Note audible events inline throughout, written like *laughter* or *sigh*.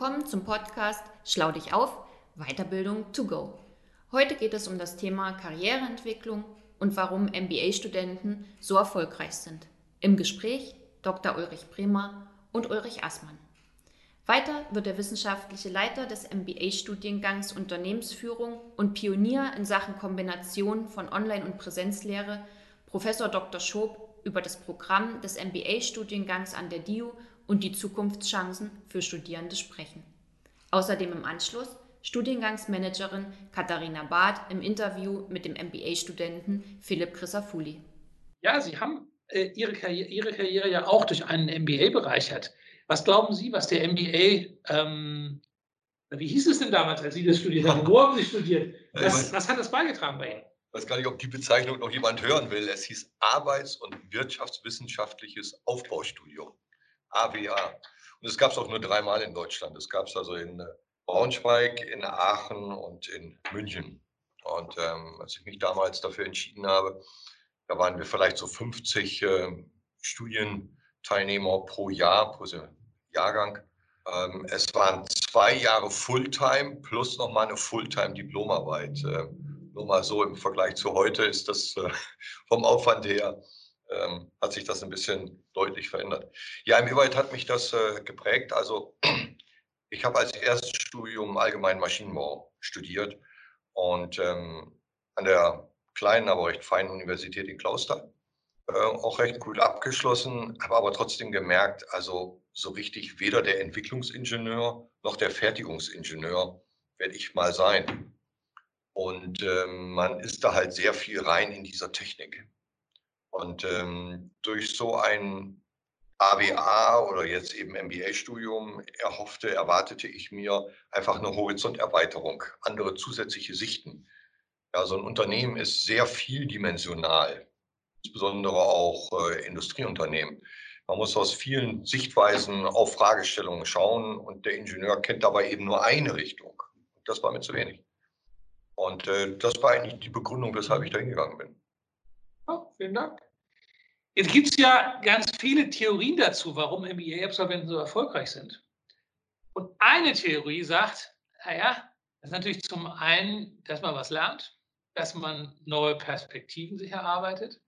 willkommen zum Podcast Schlau dich auf, Weiterbildung to go. Heute geht es um das Thema Karriereentwicklung und warum MBA-Studenten so erfolgreich sind. Im Gespräch Dr. Ulrich Bremer und Ulrich Assmann. Weiter wird der wissenschaftliche Leiter des MBA-Studiengangs Unternehmensführung und Pionier in Sachen Kombination von Online- und Präsenzlehre, Professor Dr. Schob, über das Programm des MBA-Studiengangs an der DIU und die Zukunftschancen für Studierende sprechen. Außerdem im Anschluss Studiengangsmanagerin Katharina Barth im Interview mit dem MBA-Studenten Philipp Chrisafuli. Ja, Sie haben äh, Ihre, Karriere, Ihre, Karriere, ja auch durch einen MBA bereichert. Was glauben Sie, was der MBA, ähm, wie hieß es denn damals, als Sie das studiert haben? Wo haben Sie studiert? Was, was hat das beigetragen bei Ihnen? Ich weiß gar nicht, ob die Bezeichnung noch jemand hören will. Es hieß Arbeits- und Wirtschaftswissenschaftliches Aufbaustudium. AWA. Und es gab es auch nur dreimal in Deutschland. Es gab es also in äh, Braunschweig, in Aachen und in München. Und ähm, als ich mich damals dafür entschieden habe, da waren wir vielleicht so 50 äh, Studienteilnehmer pro Jahr, pro Jahrgang. Ähm, es waren zwei Jahre Fulltime plus nochmal eine Fulltime-Diplomarbeit. Äh, nur mal so im Vergleich zu heute ist das äh, vom Aufwand her ähm, hat sich das ein bisschen deutlich verändert. Ja, inwieweit hat mich das äh, geprägt? Also *clears throat* ich habe als Erststudium allgemein Maschinenbau studiert und ähm, an der kleinen, aber recht feinen Universität in Clausthal. Äh, auch recht gut abgeschlossen, habe aber trotzdem gemerkt, also so richtig weder der Entwicklungsingenieur noch der Fertigungsingenieur werde ich mal sein. Und ähm, man ist da halt sehr viel rein in dieser Technik. Und ähm, durch so ein ABA oder jetzt eben MBA-Studium erhoffte, erwartete ich mir einfach eine Horizonterweiterung, andere zusätzliche Sichten. Ja, so ein Unternehmen ist sehr vieldimensional, insbesondere auch äh, Industrieunternehmen. Man muss aus vielen Sichtweisen auf Fragestellungen schauen und der Ingenieur kennt dabei eben nur eine Richtung. Das war mir zu wenig. Und äh, das war eigentlich die Begründung, weshalb ich da hingegangen bin. Oh, vielen Dank. Jetzt gibt es ja ganz viele Theorien dazu, warum MBA-Absolventen so erfolgreich sind. Und eine Theorie sagt, naja, das ist natürlich zum einen, dass man was lernt, dass man neue Perspektiven sich erarbeitet.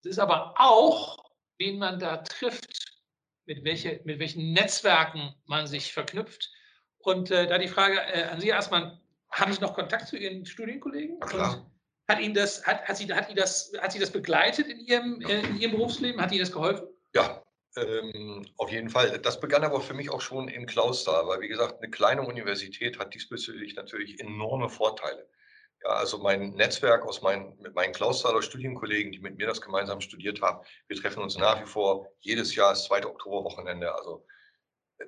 Es ist aber auch, wen man da trifft, mit, welche, mit welchen Netzwerken man sich verknüpft. Und äh, da die Frage äh, an Sie erstmal, haben Sie noch Kontakt zu Ihren Studienkollegen? Klar. Hat Ihnen das, hat, hat, sie, hat, Ihnen das, hat sie das begleitet in Ihrem, äh, in Ihrem Berufsleben? Hat Ihnen das geholfen? Ja, ähm, auf jeden Fall. Das begann aber für mich auch schon in Clausthal, weil wie gesagt, eine kleine Universität hat diesbezüglich natürlich enorme Vorteile. Ja, also mein Netzwerk aus meinen, mit meinen Klausthaler Studienkollegen, die mit mir das gemeinsam studiert haben, wir treffen uns nach wie vor jedes Jahr das zweite Oktoberwochenende. Also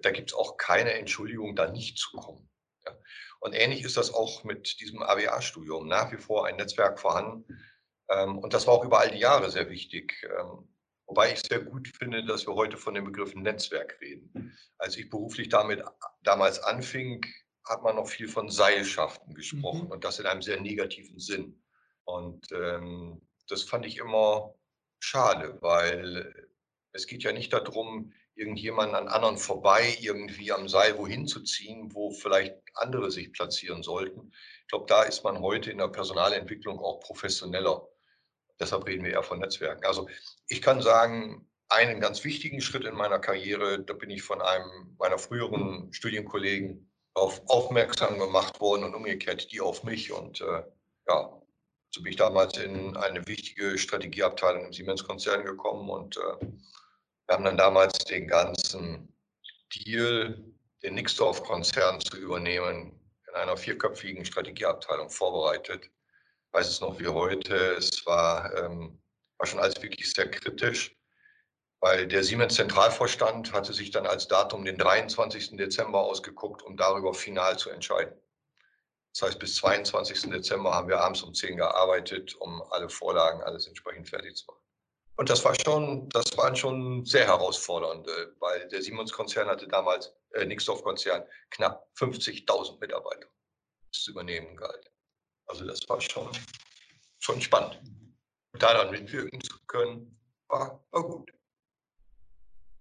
da gibt es auch keine Entschuldigung, da nicht zu kommen. Ja. Und ähnlich ist das auch mit diesem AWA-Studium. Nach wie vor ein Netzwerk vorhanden. Ähm, und das war auch über all die Jahre sehr wichtig. Ähm, wobei ich sehr gut finde, dass wir heute von dem Begriff Netzwerk reden. Als ich beruflich damit damals anfing, hat man noch viel von Seilschaften gesprochen mhm. und das in einem sehr negativen Sinn. Und ähm, das fand ich immer schade, weil es geht ja nicht darum, irgendjemanden an anderen vorbei irgendwie am Seil wohin zu ziehen, wo vielleicht andere sich platzieren sollten. Ich glaube, da ist man heute in der Personalentwicklung auch professioneller. Deshalb reden wir eher von Netzwerken. Also ich kann sagen, einen ganz wichtigen Schritt in meiner Karriere, da bin ich von einem meiner früheren Studienkollegen auf aufmerksam gemacht worden und umgekehrt die auf mich. Und äh, ja, so bin ich damals in eine wichtige Strategieabteilung im Siemens-Konzern gekommen und äh, wir haben dann damals den ganzen Deal, den Nixdorf-Konzern zu übernehmen, in einer vierköpfigen Strategieabteilung vorbereitet. Ich weiß es noch wie heute. Es war, ähm, war schon alles wirklich sehr kritisch, weil der Siemens Zentralvorstand hatte sich dann als Datum den 23. Dezember ausgeguckt, um darüber final zu entscheiden. Das heißt, bis 22. Dezember haben wir abends um 10 gearbeitet, um alle Vorlagen, alles entsprechend fertig zu machen. Und das war schon, das waren schon sehr herausfordernde, weil der Siemens-Konzern hatte damals, äh, Nixdorf-Konzern, knapp 50.000 Mitarbeiter zu übernehmen galt. Also das war schon, schon spannend. Da dann mitwirken zu können, war, war gut.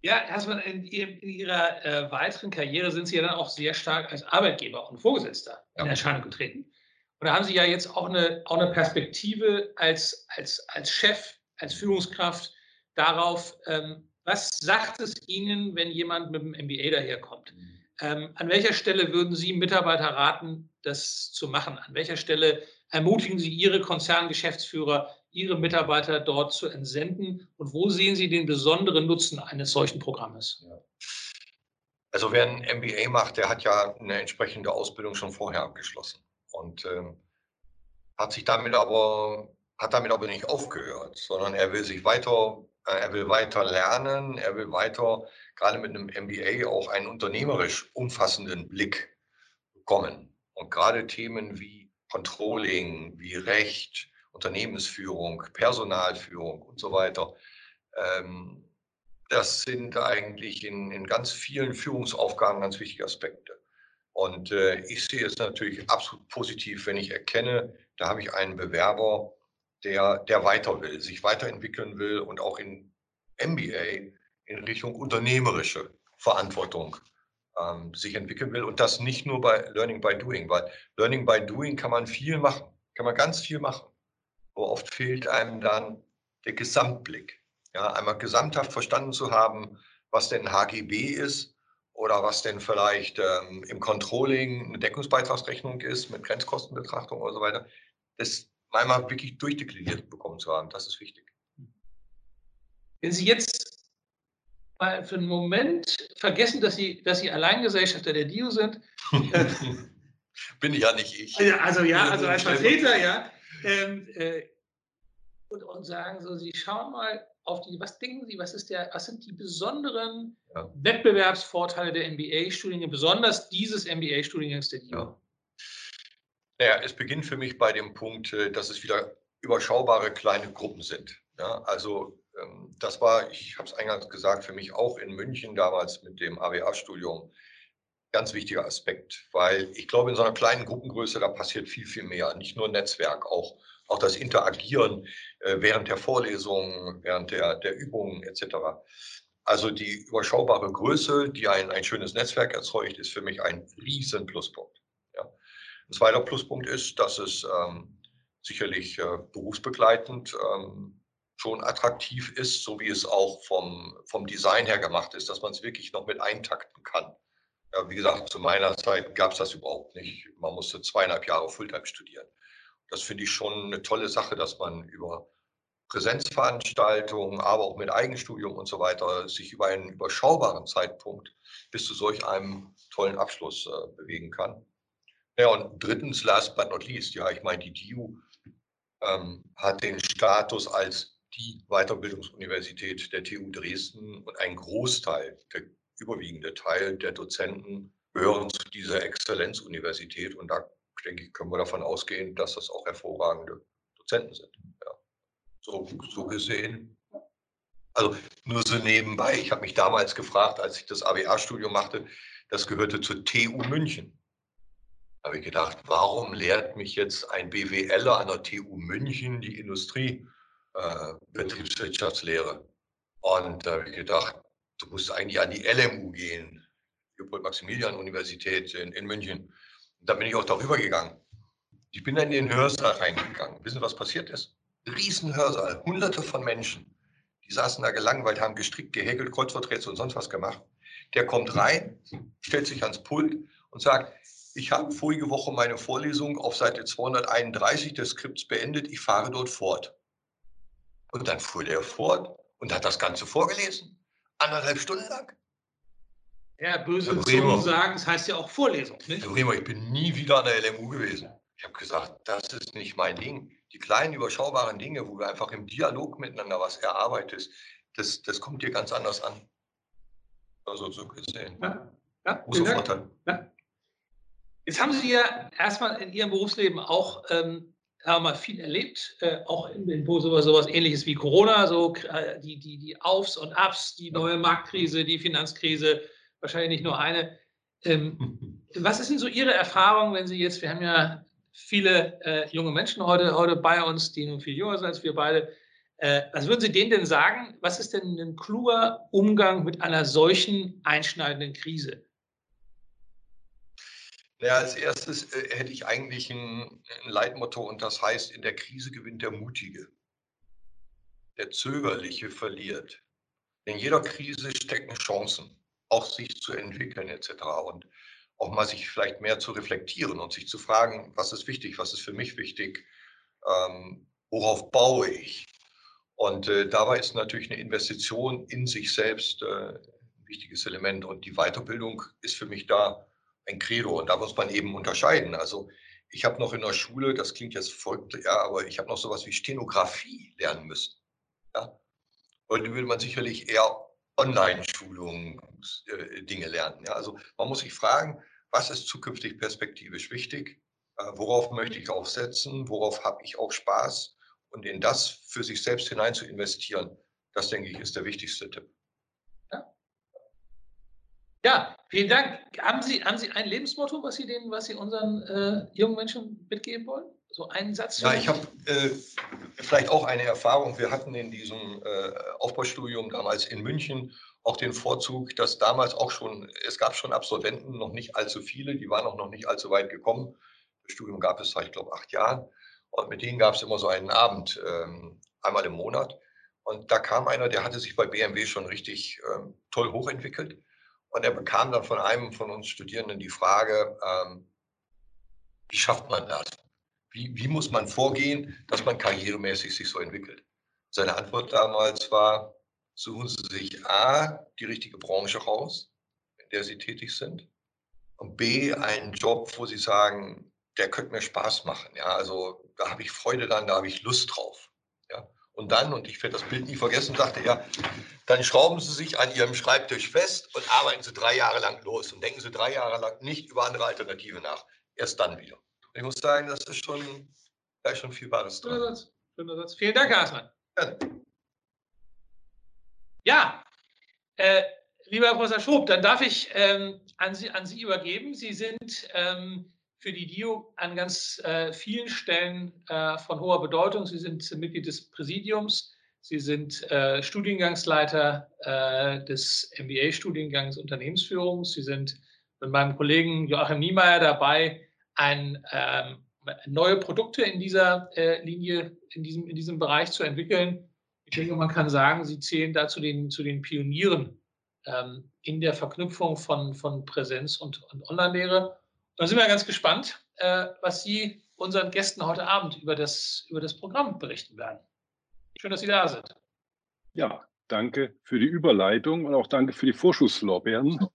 Ja, erstmal in, in Ihrer äh, weiteren Karriere sind Sie ja dann auch sehr stark als Arbeitgeber und Vorgesetzter ja. in Erscheinung getreten. Und da haben Sie ja jetzt auch eine, auch eine Perspektive als, als, als Chef, als Führungskraft darauf, ähm, was sagt es Ihnen, wenn jemand mit dem MBA daherkommt? Mhm. Ähm, an welcher Stelle würden Sie Mitarbeiter raten, das zu machen? An welcher Stelle ermutigen Sie Ihre Konzerngeschäftsführer, Ihre Mitarbeiter dort zu entsenden? Und wo sehen Sie den besonderen Nutzen eines solchen Programmes? Also wer ein MBA macht, der hat ja eine entsprechende Ausbildung schon vorher abgeschlossen und ähm, hat sich damit aber hat damit aber nicht aufgehört, sondern er will sich weiter, äh, er will weiter lernen, er will weiter gerade mit einem MBA auch einen unternehmerisch umfassenden Blick bekommen. Und gerade Themen wie Controlling, wie Recht, Unternehmensführung, Personalführung und so weiter, ähm, das sind eigentlich in, in ganz vielen Führungsaufgaben ganz wichtige Aspekte. Und äh, ich sehe es natürlich absolut positiv, wenn ich erkenne, da habe ich einen Bewerber, der, der weiter will, sich weiterentwickeln will und auch in MBA in Richtung unternehmerische Verantwortung ähm, sich entwickeln will. Und das nicht nur bei Learning by Doing, weil Learning by Doing kann man viel machen, kann man ganz viel machen. Aber oft fehlt einem dann der Gesamtblick. Ja, einmal gesamthaft verstanden zu haben, was denn HGB ist oder was denn vielleicht ähm, im Controlling eine Deckungsbeitragsrechnung ist mit Grenzkostenbetrachtung oder so weiter. Das einmal wirklich durchdekliniert bekommen zu haben, das ist wichtig. Wenn Sie jetzt mal für einen Moment vergessen, dass Sie, dass Sie Alleingesellschafter der DIO sind. *laughs* Bin ich ja nicht ich. Also ja, also als Vertreter, ja. Ähm, äh, und, und sagen so, Sie schauen mal auf die, was denken Sie, was, ist der, was sind die besonderen ja. Wettbewerbsvorteile der MBA-Studiengänge, besonders dieses MBA-Studiengangs der DIO? Ja. Naja, es beginnt für mich bei dem Punkt, äh, dass es wieder überschaubare kleine Gruppen sind. Ja, also ähm, das war, ich habe es eingangs gesagt, für mich auch in München damals mit dem AWA-Studium ganz wichtiger Aspekt, weil ich glaube, in so einer kleinen Gruppengröße, da passiert viel, viel mehr. Nicht nur Netzwerk, auch, auch das Interagieren äh, während der Vorlesungen, während der, der Übungen etc. Also die überschaubare Größe, die ein, ein schönes Netzwerk erzeugt, ist für mich ein riesen Pluspunkt. Ein zweiter Pluspunkt ist, dass es ähm, sicherlich äh, berufsbegleitend ähm, schon attraktiv ist, so wie es auch vom, vom Design her gemacht ist, dass man es wirklich noch mit eintakten kann. Ja, wie gesagt, zu meiner Zeit gab es das überhaupt nicht. Man musste zweieinhalb Jahre Fulltime studieren. Das finde ich schon eine tolle Sache, dass man über Präsenzveranstaltungen, aber auch mit Eigenstudium und so weiter sich über einen überschaubaren Zeitpunkt bis zu solch einem tollen Abschluss äh, bewegen kann. Ja, und drittens, last but not least, ja, ich meine, die DIU ähm, hat den Status als die Weiterbildungsuniversität der TU Dresden und ein Großteil, der überwiegende Teil der Dozenten gehören zu dieser Exzellenzuniversität. Und da, denke ich, können wir davon ausgehen, dass das auch hervorragende Dozenten sind. Ja. So, so gesehen. Also nur so nebenbei. Ich habe mich damals gefragt, als ich das AWA-Studium machte, das gehörte zur TU München. Habe ich gedacht, warum lehrt mich jetzt ein BWLer an der TU München die Industrie? äh. Und da habe ich gedacht, du musst eigentlich an die LMU gehen, Leopold-Maximilian-Universität in, in München. Und da bin ich auch darüber gegangen. Ich bin dann in den Hörsaal reingegangen. Wissen Sie, was passiert ist? Riesenhörsaal, hunderte von Menschen. Die saßen da gelangweilt, haben gestrickt, gehäkelt, Kreuzworträtsel und sonst was gemacht. Der kommt rein, stellt sich ans Pult und sagt, ich habe vorige Woche meine Vorlesung auf Seite 231 des Skripts beendet, ich fahre dort fort. Und dann fuhr der fort und hat das Ganze vorgelesen. Anderthalb Stunden lang. Ja, böse Zungen sagen, es heißt ja auch Vorlesung. Nicht? Herr Bremer, ich bin nie wieder an der LMU gewesen. Ich habe gesagt, das ist nicht mein Ding. Die kleinen, überschaubaren Dinge, wo du einfach im Dialog miteinander was erarbeitest, das, das kommt dir ganz anders an. Also so gesehen. Ja, ja, Großer Vorteil. Ja. Jetzt haben Sie ja erstmal in Ihrem Berufsleben auch ähm, wir viel erlebt, äh, auch in, in sowas, sowas ähnliches wie Corona, so äh, die, die, die Aufs und Abs, die neue Marktkrise, die Finanzkrise, wahrscheinlich nicht nur eine. Ähm, *laughs* was ist denn so Ihre Erfahrung, wenn Sie jetzt, wir haben ja viele äh, junge Menschen heute, heute bei uns, die nun viel jünger sind als wir beide, Äh, was würden Sie denen denn sagen? Was ist denn ein kluger Umgang mit einer solchen einschneidenden Krise? Ja, als erstes äh, hätte ich eigentlich ein, ein Leitmotto und das heißt, in der Krise gewinnt der Mutige. Der Zögerliche verliert. In jeder Krise stecken Chancen, auch sich zu entwickeln etc. Und auch mal sich vielleicht mehr zu reflektieren und sich zu fragen, was ist wichtig, was ist für mich wichtig, ähm, worauf baue ich. Und äh, dabei ist natürlich eine Investition in sich selbst äh, ein wichtiges Element. Und die Weiterbildung ist für mich da ein Credo. Und da muss man eben unterscheiden. Also ich habe noch in der Schule, das klingt jetzt verrückt, ja, aber ich habe noch sowas wie Stenografie lernen müssen. Ja? Heute würde man sicherlich eher Online-Schulungen, äh, lernen. Ja? Also man muss sich fragen, was ist zukünftig perspektivisch wichtig? Äh, worauf möchte ich aufsetzen? Worauf habe ich auch Spaß? Und in das für sich selbst hinein zu investieren, das denke ich, ist der wichtigste Tipp. Ja, vielen Dank. Haben Sie, haben Sie ein Lebensmotto, was Sie, denen, was Sie unseren äh, jungen Menschen mitgeben wollen? So einen Satz? Ja, ich habe äh, vielleicht auch eine Erfahrung. Wir hatten in diesem äh, Aufbaustudium damals in München auch den Vorzug, dass damals auch schon, es gab schon Absolventen, noch nicht allzu viele, die waren auch noch nicht allzu weit gekommen. Das Studium gab es seit, ich glaube, acht Jahren. Und mit denen gab es immer so einen Abend, ähm, einmal im Monat. Und da kam einer, der hatte sich bei BMW schon richtig ähm, toll hochentwickelt und er bekam dann von einem von uns Studierenden die Frage, ähm, wie schafft man das? Wie, wie muss man vorgehen, dass man karrieremäßig sich so entwickelt? Seine Antwort damals war, suchen Sie sich A, die richtige Branche raus, in der Sie tätig sind, und B, einen Job, wo Sie sagen, der könnte mir Spaß machen. Ja, also da habe ich Freude dran, da habe ich Lust drauf. Und dann, und ich werde das Bild nie vergessen, sagte er, dann schrauben Sie sich an Ihrem Schreibtisch fest und arbeiten Sie drei Jahre lang los und denken Sie drei Jahre lang nicht über andere Alternative nach. Erst dann wieder. Ich muss sagen, das ist schon, da ist schon viel Wahres dran. Schöner Satz. Schöner Satz. Vielen Dank, Herr Haßmann. Ja, ja äh, lieber Herr Professor Schob, dann darf ich ähm, an, Sie, an Sie übergeben. Sie sind ähm, für die DIO an ganz äh, vielen Stellen äh, von hoher Bedeutung. Sie sind Mitglied des Präsidiums Sie sind äh, Studiengangsleiter äh, des MBA-Studiengangs Unternehmensführung. Sie sind mit meinem Kollegen Joachim Niemeyer dabei, ein, ähm, neue Produkte in dieser äh, Linie, in diesem, in diesem Bereich zu entwickeln. Ich denke, man kann sagen, Sie zählen da zu den, zu den Pionieren ähm, in der Verknüpfung von, von Präsenz und, und Online-Lehre. Da sind wir ganz gespannt, äh, was Sie unseren Gästen heute Abend über das, über das Programm berichten werden. Schön, dass Sie da sind. Ja, danke für die Überleitung und auch danke für die Vorschusslorbeeren.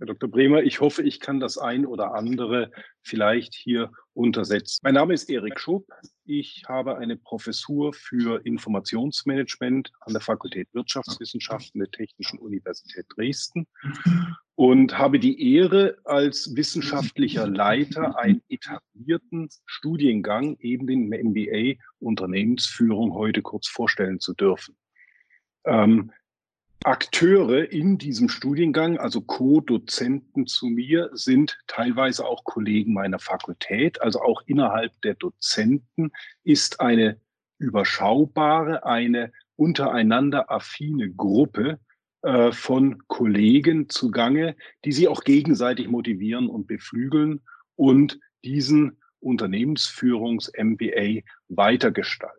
Herr Dr. Bremer, ich hoffe, ich kann das ein oder andere vielleicht hier untersetzen. Mein Name ist Erik Schupp. Ich habe eine Professur für Informationsmanagement an der Fakultät Wirtschaftswissenschaften der Technischen Universität Dresden und habe die Ehre, als wissenschaftlicher Leiter einen etablierten Studiengang, eben den MBA Unternehmensführung, heute kurz vorstellen zu dürfen. Ähm, Akteure in diesem Studiengang, also Co-Dozenten zu mir, sind teilweise auch Kollegen meiner Fakultät. Also auch innerhalb der Dozenten ist eine überschaubare, eine untereinander affine Gruppe, äh, von Kollegen zugange, die sie auch gegenseitig motivieren und beflügeln und diesen Unternehmensführungs-MBA weitergestalten.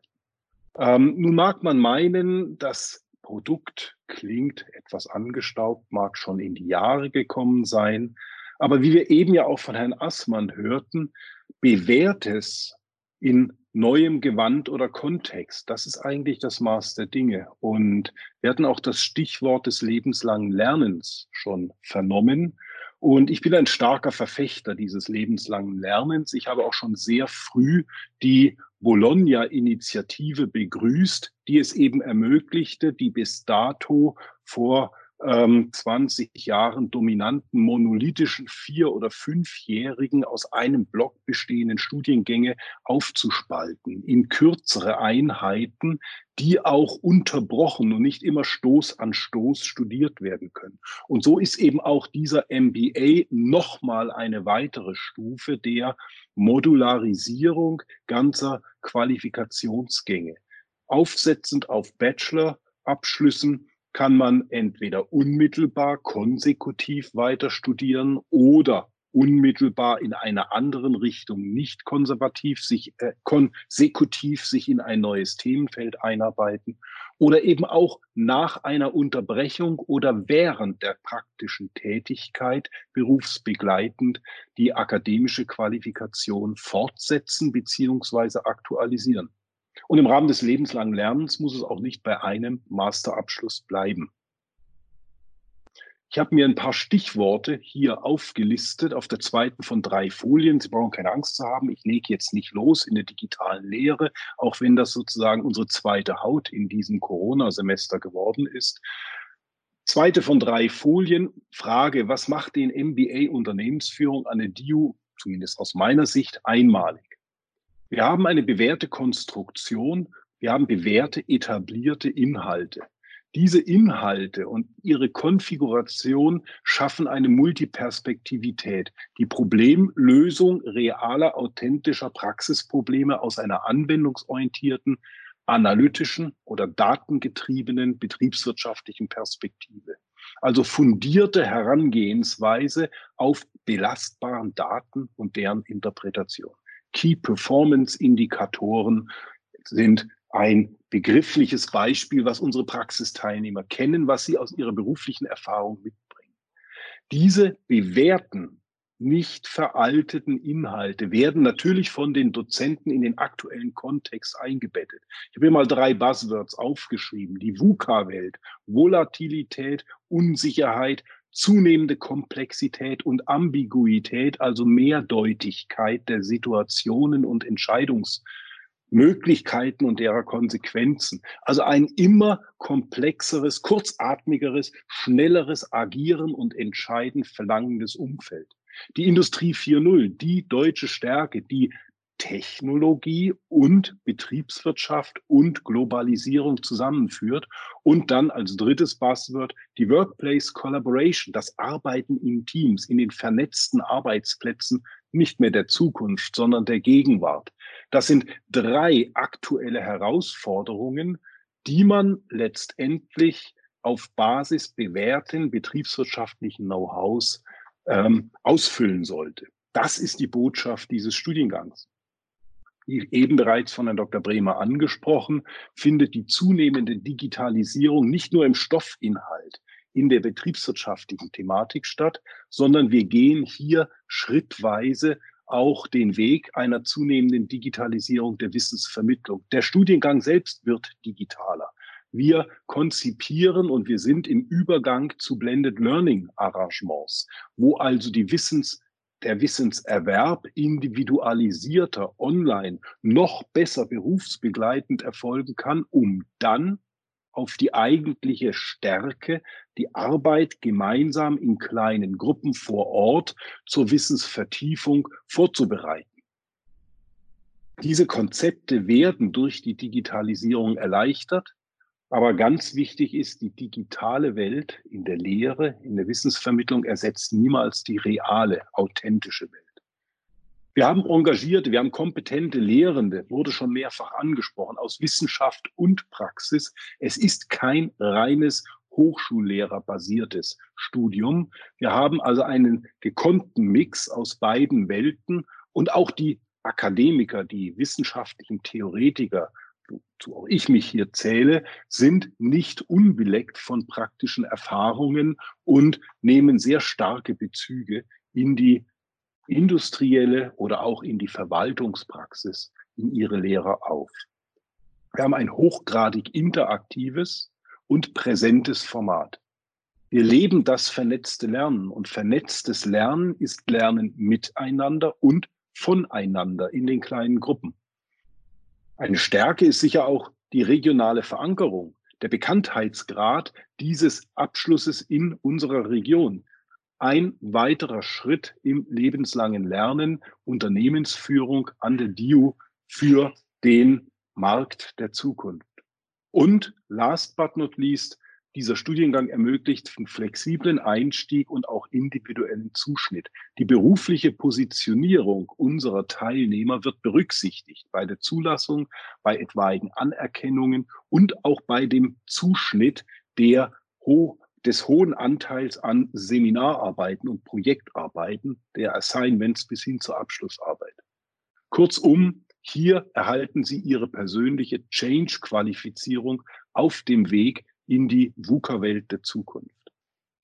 Ähm, nun mag man meinen, das Produkt klingt etwas angestaubt, mag schon in die Jahre gekommen sein. Aber wie wir eben ja auch von Herrn Assmann hörten, bewährtes in neuem Gewand oder Kontext. Das ist eigentlich das Maß der Dinge. Und wir hatten auch das Stichwort des lebenslangen Lernens schon vernommen. Und ich bin ein starker Verfechter dieses lebenslangen Lernens. Ich habe auch schon sehr früh die Bologna-Initiative begrüßt, die es eben ermöglichte, die bis dato vor ähm, 20 Jahren dominanten monolithischen vier- oder fünfjährigen aus einem Block bestehenden Studiengänge aufzuspalten in kürzere Einheiten, die auch unterbrochen und nicht immer Stoß an Stoß studiert werden können. Und so ist eben auch dieser MBA nochmal eine weitere Stufe der Modularisierung ganzer Qualifikationsgänge. Aufsetzend auf Bachelor-Abschlüssen kann man entweder unmittelbar konsekutiv weiter studieren oder unmittelbar in einer anderen Richtung nicht konservativ sich äh, konsekutiv sich in ein neues Themenfeld einarbeiten oder eben auch nach einer Unterbrechung oder während der praktischen Tätigkeit berufsbegleitend die akademische Qualifikation fortsetzen beziehungsweise aktualisieren. Und im Rahmen des lebenslangen Lernens muss es auch nicht bei einem Masterabschluss bleiben. Ich habe mir ein paar Stichworte hier aufgelistet auf der zweiten von drei Folien. Sie brauchen keine Angst zu haben. Ich lege jetzt nicht los in der digitalen Lehre, auch wenn das sozusagen unsere zweite Haut in diesem Corona-Semester geworden ist. Zweite von drei Folien. Frage, was macht den MBA Unternehmensführung an der DIU, zumindest aus meiner Sicht, einmalig? Wir haben eine bewährte Konstruktion, wir haben bewährte, etablierte Inhalte. Diese Inhalte und ihre Konfiguration schaffen eine Multiperspektivität, die Problemlösung realer, authentischer Praxisprobleme aus einer anwendungsorientierten, analytischen oder datengetriebenen betriebswirtschaftlichen Perspektive. Also fundierte Herangehensweise auf belastbaren Daten und deren Interpretation. Key Performance Indikatoren sind ein begriffliches Beispiel, was unsere Praxisteilnehmer kennen, was sie aus ihrer beruflichen Erfahrung mitbringen. Diese bewährten, nicht veralteten Inhalte werden natürlich von den Dozenten in den aktuellen Kontext eingebettet. Ich habe hier mal drei Buzzwords aufgeschrieben. Die VUCA-Welt, Volatilität, Unsicherheit, zunehmende Komplexität und Ambiguität, also Mehrdeutigkeit der Situationen und Entscheidungsmöglichkeiten und derer Konsequenzen. Also ein immer komplexeres, kurzatmigeres, schnelleres Agieren und Entscheiden verlangendes Umfeld. Die Industrie 4.0, die deutsche Stärke, die Technologie und Betriebswirtschaft und Globalisierung zusammenführt. Und dann als drittes Buzzword die Workplace Collaboration, das Arbeiten in Teams, in den vernetzten Arbeitsplätzen, nicht mehr der Zukunft, sondern der Gegenwart. Das sind drei aktuelle Herausforderungen, die man letztendlich auf Basis bewährten betriebswirtschaftlichen Know-hows ähm, ausfüllen sollte. Das ist die Botschaft dieses Studiengangs eben bereits von Herrn Dr. Bremer angesprochen, findet die zunehmende Digitalisierung nicht nur im Stoffinhalt, in der betriebswirtschaftlichen Thematik statt, sondern wir gehen hier schrittweise auch den Weg einer zunehmenden Digitalisierung der Wissensvermittlung. Der Studiengang selbst wird digitaler. Wir konzipieren und wir sind im Übergang zu Blended Learning Arrangements, wo also die Wissens der Wissenserwerb individualisierter online noch besser berufsbegleitend erfolgen kann, um dann auf die eigentliche Stärke, die Arbeit gemeinsam in kleinen Gruppen vor Ort zur Wissensvertiefung vorzubereiten. Diese Konzepte werden durch die Digitalisierung erleichtert, aber ganz wichtig ist, die digitale Welt in der Lehre, in der Wissensvermittlung ersetzt niemals die reale, authentische Welt. Wir haben engagierte, wir haben kompetente Lehrende, wurde schon mehrfach angesprochen, aus Wissenschaft und Praxis. Es ist kein reines Hochschullehrerbasiertes Studium. Wir haben also einen gekonnten Mix aus beiden Welten und auch die Akademiker, die wissenschaftlichen Theoretiker wozu auch ich mich hier zähle, sind nicht unbeleckt von praktischen Erfahrungen und nehmen sehr starke Bezüge in die industrielle oder auch in die Verwaltungspraxis in ihre Lehre auf. Wir haben ein hochgradig interaktives und präsentes Format. Wir leben das vernetzte Lernen und vernetztes Lernen ist Lernen miteinander und voneinander in den kleinen Gruppen. Eine Stärke ist sicher auch die regionale Verankerung, der Bekanntheitsgrad dieses Abschlusses in unserer Region. Ein weiterer Schritt im lebenslangen Lernen, Unternehmensführung an der DIU für den Markt der Zukunft. Und last but not least, dieser Studiengang ermöglicht einen flexiblen Einstieg und auch individuellen Zuschnitt. Die berufliche Positionierung unserer Teilnehmer wird berücksichtigt bei der Zulassung, bei etwaigen Anerkennungen und auch bei dem Zuschnitt der ho des hohen Anteils an Seminararbeiten und Projektarbeiten, der Assignments bis hin zur Abschlussarbeit. Kurzum, hier erhalten Sie Ihre persönliche Change-Qualifizierung auf dem Weg in die VUCA-Welt der Zukunft.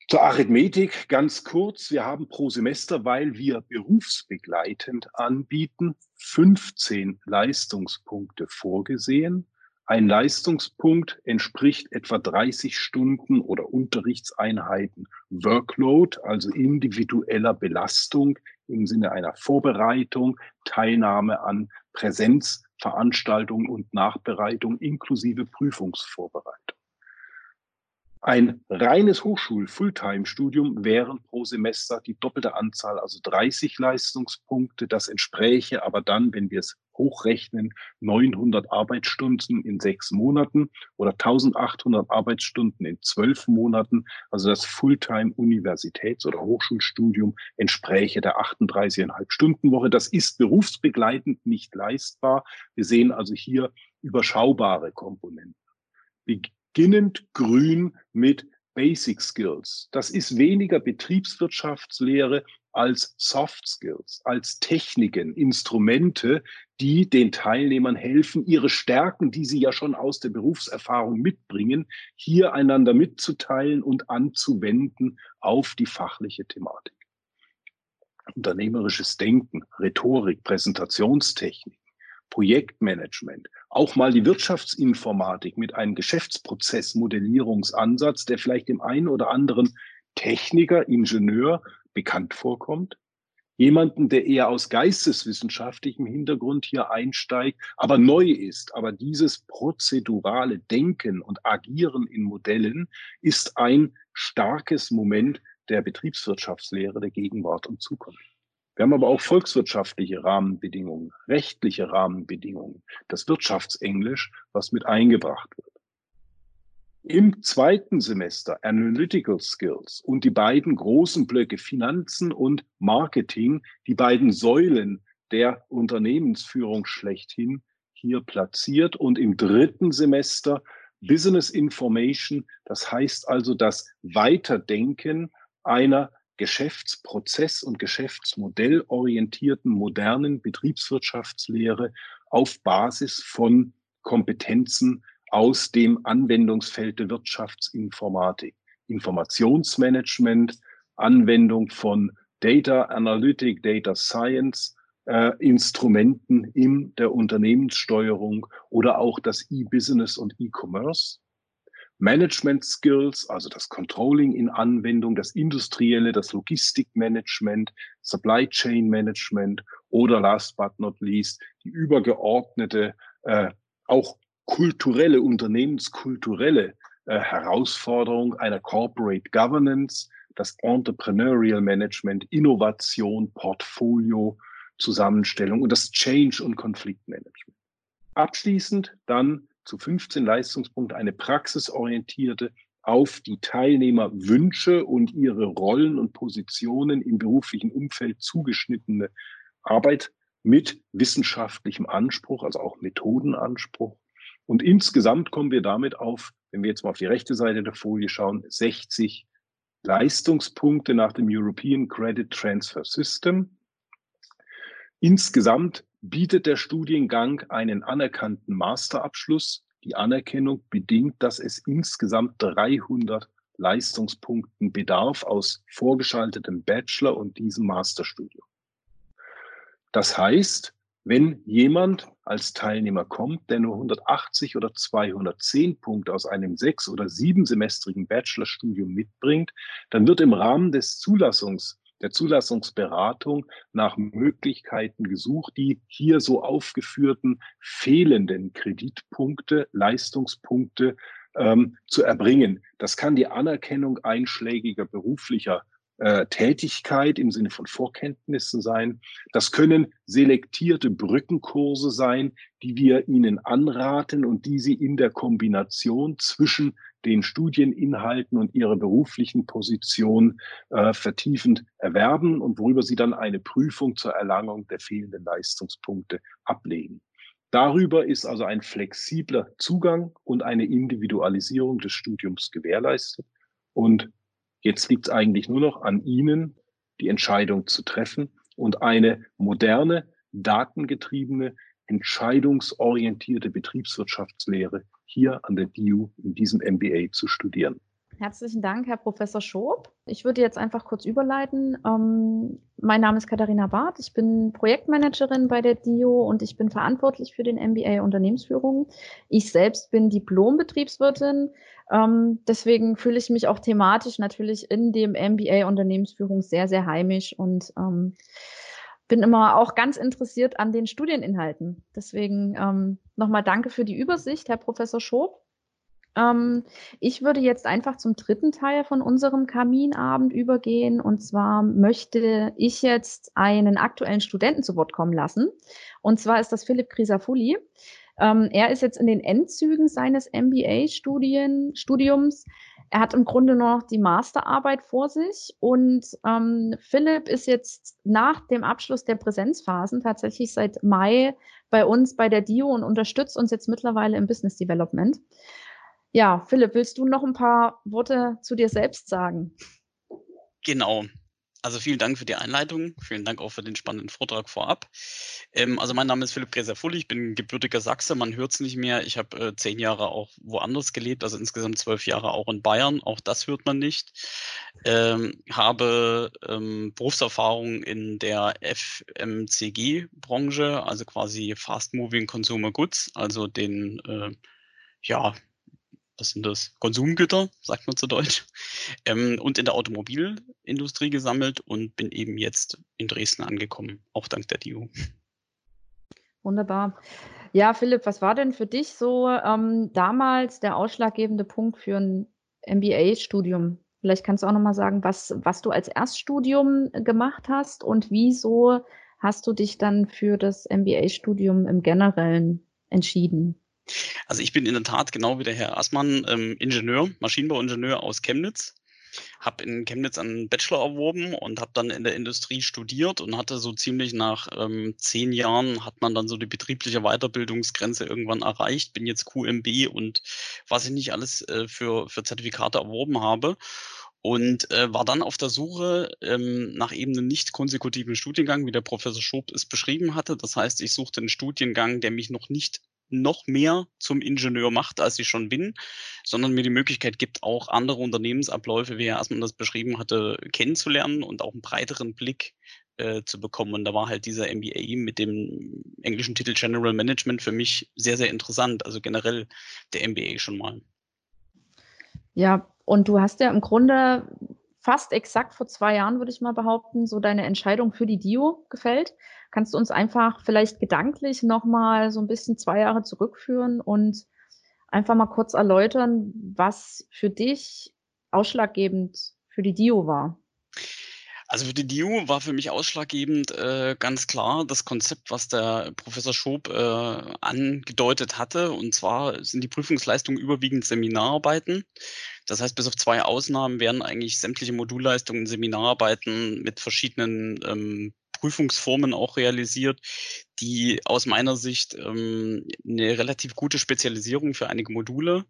Zur Arithmetik ganz kurz. Wir haben pro Semester, weil wir berufsbegleitend anbieten, 15 Leistungspunkte vorgesehen. Ein Leistungspunkt entspricht etwa 30 Stunden oder Unterrichtseinheiten Workload, also individueller Belastung im Sinne einer Vorbereitung, Teilnahme an Präsenzveranstaltungen und Nachbereitung inklusive Prüfungsvorbereitung. Ein reines Hochschul-Fulltime-Studium wären pro Semester die doppelte Anzahl, also 30 Leistungspunkte. Das entspräche aber dann, wenn wir es hochrechnen, 900 Arbeitsstunden in sechs Monaten oder 1800 Arbeitsstunden in zwölf Monaten. Also das Fulltime-Universitäts- oder Hochschulstudium entspräche der 38,5 Stunden Woche. Das ist berufsbegleitend nicht leistbar. Wir sehen also hier überschaubare Komponenten beginnend grün mit Basic Skills. Das ist weniger Betriebswirtschaftslehre als Soft Skills, als Techniken, Instrumente, die den Teilnehmern helfen, ihre Stärken, die sie ja schon aus der Berufserfahrung mitbringen, hier einander mitzuteilen und anzuwenden auf die fachliche Thematik. Unternehmerisches Denken, Rhetorik, Präsentationstechnik, Projektmanagement, auch mal die Wirtschaftsinformatik mit einem Geschäftsprozessmodellierungsansatz, der vielleicht dem einen oder anderen Techniker, Ingenieur bekannt vorkommt. Jemanden, der eher aus geisteswissenschaftlichem Hintergrund hier einsteigt, aber neu ist. Aber dieses prozedurale Denken und Agieren in Modellen ist ein starkes Moment der Betriebswirtschaftslehre der Gegenwart und Zukunft. Wir haben aber auch volkswirtschaftliche Rahmenbedingungen, rechtliche Rahmenbedingungen, das Wirtschaftsenglisch, was mit eingebracht wird. Im zweiten Semester Analytical Skills und die beiden großen Blöcke Finanzen und Marketing, die beiden Säulen der Unternehmensführung schlechthin hier platziert. Und im dritten Semester Business Information, das heißt also das Weiterdenken einer Geschäftsprozess- und Geschäftsmodellorientierten modernen Betriebswirtschaftslehre auf Basis von Kompetenzen aus dem Anwendungsfeld der Wirtschaftsinformatik, Informationsmanagement, Anwendung von Data Analytic, Data Science, äh, Instrumenten in der Unternehmenssteuerung oder auch das E-Business und E-Commerce. Management Skills, also das Controlling in Anwendung, das Industrielle, das Logistikmanagement, Supply Chain Management oder last but not least die übergeordnete, äh, auch kulturelle, unternehmenskulturelle äh, Herausforderung einer Corporate Governance, das Entrepreneurial Management, Innovation, Portfolio, Zusammenstellung und das Change- und Konfliktmanagement. Abschließend dann zu 15 Leistungspunkte eine praxisorientierte, auf die Teilnehmerwünsche und ihre Rollen und Positionen im beruflichen Umfeld zugeschnittene Arbeit mit wissenschaftlichem Anspruch, also auch Methodenanspruch. Und insgesamt kommen wir damit auf, wenn wir jetzt mal auf die rechte Seite der Folie schauen, 60 Leistungspunkte nach dem European Credit Transfer System. Insgesamt bietet der Studiengang einen anerkannten Masterabschluss. Die Anerkennung bedingt, dass es insgesamt 300 Leistungspunkten bedarf aus vorgeschaltetem Bachelor und diesem Masterstudium. Das heißt, wenn jemand als Teilnehmer kommt, der nur 180 oder 210 Punkte aus einem sechs- oder siebensemestrigen Bachelorstudium mitbringt, dann wird im Rahmen des Zulassungs der Zulassungsberatung nach Möglichkeiten gesucht, die hier so aufgeführten fehlenden Kreditpunkte, Leistungspunkte ähm, zu erbringen. Das kann die Anerkennung einschlägiger beruflicher äh, Tätigkeit im Sinne von Vorkenntnissen sein. Das können selektierte Brückenkurse sein, die wir Ihnen anraten und die Sie in der Kombination zwischen den Studieninhalten und ihrer beruflichen Position äh, vertiefend erwerben und worüber sie dann eine Prüfung zur Erlangung der fehlenden Leistungspunkte ablegen. Darüber ist also ein flexibler Zugang und eine Individualisierung des Studiums gewährleistet. Und jetzt liegt es eigentlich nur noch an Ihnen, die Entscheidung zu treffen und eine moderne, datengetriebene, entscheidungsorientierte Betriebswirtschaftslehre hier an der DIU in diesem MBA zu studieren. Herzlichen Dank, Herr Professor Schob. Ich würde jetzt einfach kurz überleiten. Ähm, mein Name ist Katharina Barth. Ich bin Projektmanagerin bei der DIO und ich bin verantwortlich für den MBA Unternehmensführung. Ich selbst bin Diplom-Betriebswirtin. Ähm, deswegen fühle ich mich auch thematisch natürlich in dem MBA Unternehmensführung sehr, sehr heimisch und ähm, bin immer auch ganz interessiert an den Studieninhalten. Deswegen ähm, nochmal danke für die Übersicht, Herr Professor Schob. Ähm, ich würde jetzt einfach zum dritten Teil von unserem Kaminabend übergehen. Und zwar möchte ich jetzt einen aktuellen Studenten zu Wort kommen lassen. Und zwar ist das Philipp Grisafulli. Ähm, er ist jetzt in den Endzügen seines MBA-Studiums. Er hat im Grunde noch die Masterarbeit vor sich und ähm, Philipp ist jetzt nach dem Abschluss der Präsenzphasen tatsächlich seit Mai bei uns bei der DIO und unterstützt uns jetzt mittlerweile im Business Development. Ja, Philipp, willst du noch ein paar Worte zu dir selbst sagen? Genau. Also vielen Dank für die Einleitung. Vielen Dank auch für den spannenden Vortrag vorab. Ähm, also mein Name ist Philipp Gräser-Fulli. Ich bin gebürtiger Sachse. Man hört es nicht mehr. Ich habe äh, zehn Jahre auch woanders gelebt, also insgesamt zwölf Jahre auch in Bayern. Auch das hört man nicht. Ähm, habe ähm, Berufserfahrung in der FMCG-Branche, also quasi Fast Moving Consumer Goods, also den äh, ja, was sind das? Konsumgüter, sagt man zu Deutsch, ähm, und in der Automobilindustrie gesammelt und bin eben jetzt in Dresden angekommen, auch dank der DIU. Wunderbar. Ja, Philipp, was war denn für dich so ähm, damals der ausschlaggebende Punkt für ein MBA-Studium? Vielleicht kannst du auch nochmal sagen, was, was du als Erststudium gemacht hast und wieso hast du dich dann für das MBA-Studium im Generellen entschieden? Also ich bin in der Tat genau wie der Herr Assmann ähm, Ingenieur, Maschinenbauingenieur aus Chemnitz. Habe in Chemnitz einen Bachelor erworben und habe dann in der Industrie studiert und hatte so ziemlich nach ähm, zehn Jahren hat man dann so die betriebliche Weiterbildungsgrenze irgendwann erreicht. Bin jetzt QMB und was ich nicht alles äh, für, für Zertifikate erworben habe und äh, war dann auf der Suche ähm, nach eben einem nicht konsekutiven Studiengang, wie der Professor Schob es beschrieben hatte. Das heißt, ich suchte einen Studiengang, der mich noch nicht noch mehr zum Ingenieur macht, als ich schon bin, sondern mir die Möglichkeit gibt, auch andere Unternehmensabläufe, wie Herr Erstmann das beschrieben hatte, kennenzulernen und auch einen breiteren Blick äh, zu bekommen. Und da war halt dieser MBA mit dem englischen Titel General Management für mich sehr, sehr interessant. Also generell der MBA schon mal. Ja, und du hast ja im Grunde fast exakt vor zwei Jahren, würde ich mal behaupten, so deine Entscheidung für die DIO gefällt. Kannst du uns einfach vielleicht gedanklich nochmal so ein bisschen zwei Jahre zurückführen und einfach mal kurz erläutern, was für dich ausschlaggebend für die DIO war? Also für die DIU war für mich ausschlaggebend äh, ganz klar das Konzept, was der Professor Schob äh, angedeutet hatte. Und zwar sind die Prüfungsleistungen überwiegend Seminararbeiten. Das heißt, bis auf zwei Ausnahmen werden eigentlich sämtliche Modulleistungen Seminararbeiten mit verschiedenen ähm, Prüfungsformen auch realisiert, die aus meiner Sicht ähm, eine relativ gute Spezialisierung für einige Module,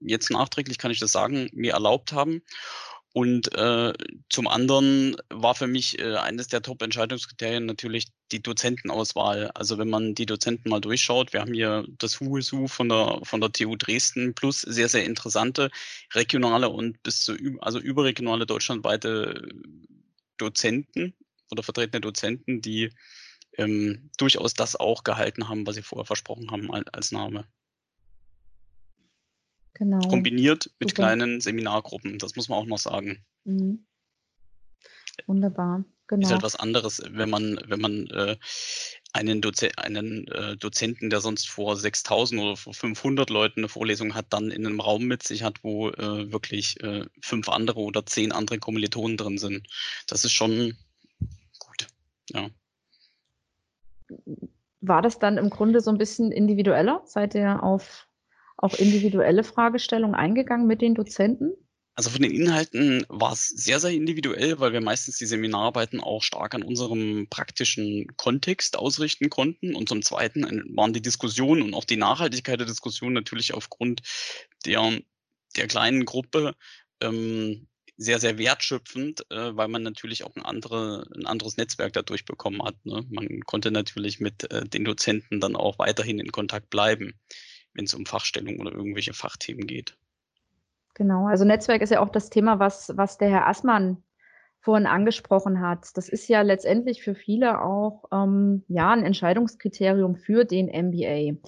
jetzt nachträglich kann ich das sagen, mir erlaubt haben. Und äh, zum anderen war für mich äh, eines der Top-Entscheidungskriterien natürlich die Dozentenauswahl. Also wenn man die Dozenten mal durchschaut, wir haben hier das Who von der, von der TU Dresden plus sehr, sehr interessante regionale und bis zu also überregionale deutschlandweite Dozenten oder vertretene Dozenten, die ähm, durchaus das auch gehalten haben, was sie vorher versprochen haben als Name. Genau. Kombiniert mit Super. kleinen Seminargruppen, das muss man auch noch sagen. Mhm. Wunderbar, genau. Ist etwas anderes, wenn man, wenn man äh, einen, Doze einen äh, Dozenten, der sonst vor 6000 oder vor 500 Leuten eine Vorlesung hat, dann in einem Raum mit sich hat, wo äh, wirklich äh, fünf andere oder zehn andere Kommilitonen drin sind. Das ist schon gut, ja. War das dann im Grunde so ein bisschen individueller? Seid ihr auf auch individuelle Fragestellungen eingegangen mit den Dozenten? Also von den Inhalten war es sehr, sehr individuell, weil wir meistens die Seminararbeiten auch stark an unserem praktischen Kontext ausrichten konnten. Und zum Zweiten waren die Diskussionen und auch die Nachhaltigkeit der Diskussion natürlich aufgrund der, der kleinen Gruppe ähm, sehr, sehr wertschöpfend, äh, weil man natürlich auch ein, andere, ein anderes Netzwerk dadurch bekommen hat. Ne? Man konnte natürlich mit äh, den Dozenten dann auch weiterhin in Kontakt bleiben, wenn es um Fachstellung oder irgendwelche Fachthemen geht. Genau, also Netzwerk ist ja auch das Thema, was, was der Herr Assmann vorhin angesprochen hat. Das ist ja letztendlich für viele auch ähm, ja, ein Entscheidungskriterium für den MBA.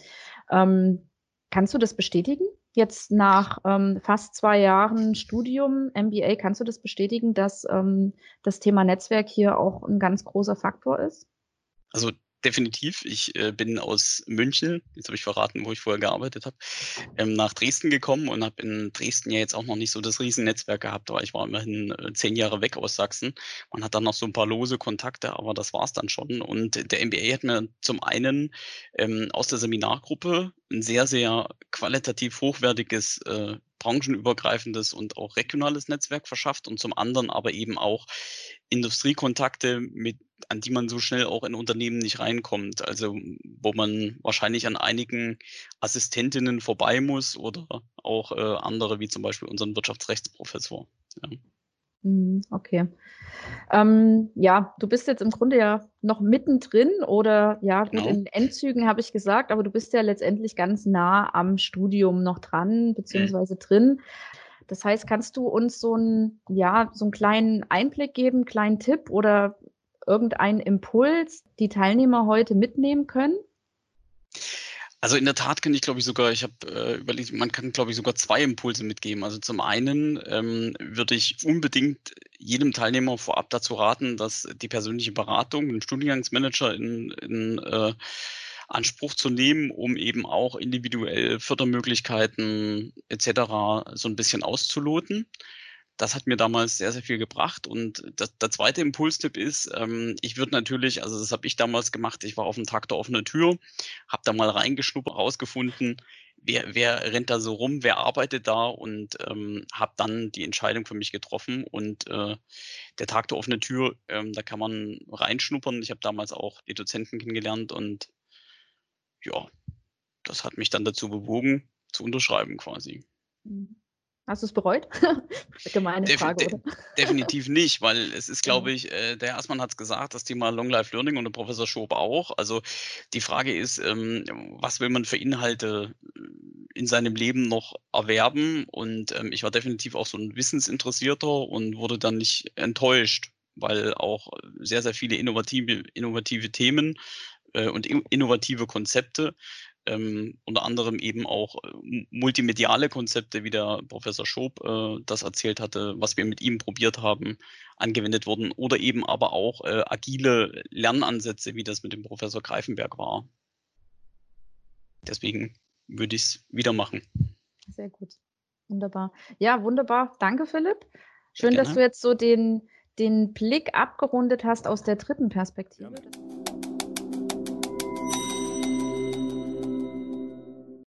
Ähm, kannst du das bestätigen? Jetzt nach ähm, fast zwei Jahren Studium MBA, kannst du das bestätigen, dass ähm, das Thema Netzwerk hier auch ein ganz großer Faktor ist? Also definitiv. Ich äh, bin aus München, jetzt habe ich verraten, wo ich vorher gearbeitet habe, ähm, nach Dresden gekommen und habe in Dresden ja jetzt auch noch nicht so das Riesennetzwerk gehabt, weil ich war immerhin äh, zehn Jahre weg aus Sachsen. Man hat dann noch so ein paar lose Kontakte, aber das war es dann schon. Und der MBA hat mir zum einen ähm, aus der Seminargruppe ein sehr, sehr qualitativ hochwertiges äh, branchenübergreifendes und auch regionales Netzwerk verschafft und zum anderen aber eben auch Industriekontakte, mit, an die man so schnell auch in Unternehmen nicht reinkommt. Also wo man wahrscheinlich an einigen Assistentinnen vorbei muss oder auch äh, andere, wie zum Beispiel unseren Wirtschaftsrechtsprofessor. Ja. Mhm, okay. Ähm, ja, du bist jetzt im Grunde ja noch mittendrin oder ja, gut, genau. in Endzügen habe ich gesagt, aber du bist ja letztendlich ganz nah am Studium noch dran, beziehungsweise mhm. drin. Das heißt, kannst du uns so einen, ja, so einen kleinen Einblick geben, kleinen Tipp oder irgendeinen Impuls, die Teilnehmer heute mitnehmen können? Also in der Tat kann ich, glaube ich, sogar, ich habe äh, überlegt, man kann, glaube ich, sogar zwei Impulse mitgeben. Also zum einen ähm, würde ich unbedingt jedem Teilnehmer vorab dazu raten, dass die persönliche Beratung, den Studiengangsmanager in, in äh, Anspruch zu nehmen, um eben auch individuell Fördermöglichkeiten etc. so ein bisschen auszuloten das hat mir damals sehr, sehr viel gebracht. Und das, der zweite Impulstipp ist, ähm, ich würde natürlich, also das habe ich damals gemacht, ich war auf dem Tag der offenen Tür, habe da mal reingeschnuppert, rausgefunden, wer, wer rennt da so rum, wer arbeitet da und ähm, habe dann die Entscheidung für mich getroffen. Und äh, der Tag der offenen Tür, ähm, da kann man reinschnuppern. Ich habe damals auch die Dozenten kennengelernt und ja, das hat mich dann dazu bewogen, zu unterschreiben quasi. Mhm. Hast du es bereut? *laughs* Gemeine Def Frage, de oder? Definitiv nicht, weil es ist, glaube ich, äh, der Erstmann hat es gesagt, das Thema Long Life Learning und der Professor Schob auch. Also die Frage ist, ähm, was will man für Inhalte äh, in seinem Leben noch erwerben? Und ähm, ich war definitiv auch so ein Wissensinteressierter und wurde dann nicht enttäuscht, weil auch sehr, sehr viele innovative, innovative Themen äh, und innovative Konzepte ähm, unter anderem eben auch äh, multimediale Konzepte, wie der Professor Schob äh, das erzählt hatte, was wir mit ihm probiert haben, angewendet wurden oder eben aber auch äh, agile Lernansätze, wie das mit dem Professor Greifenberg war. Deswegen würde ich es wieder machen. Sehr gut. Wunderbar. Ja, wunderbar. Danke, Philipp. Schön, dass du jetzt so den, den Blick abgerundet hast aus der dritten Perspektive. Ja.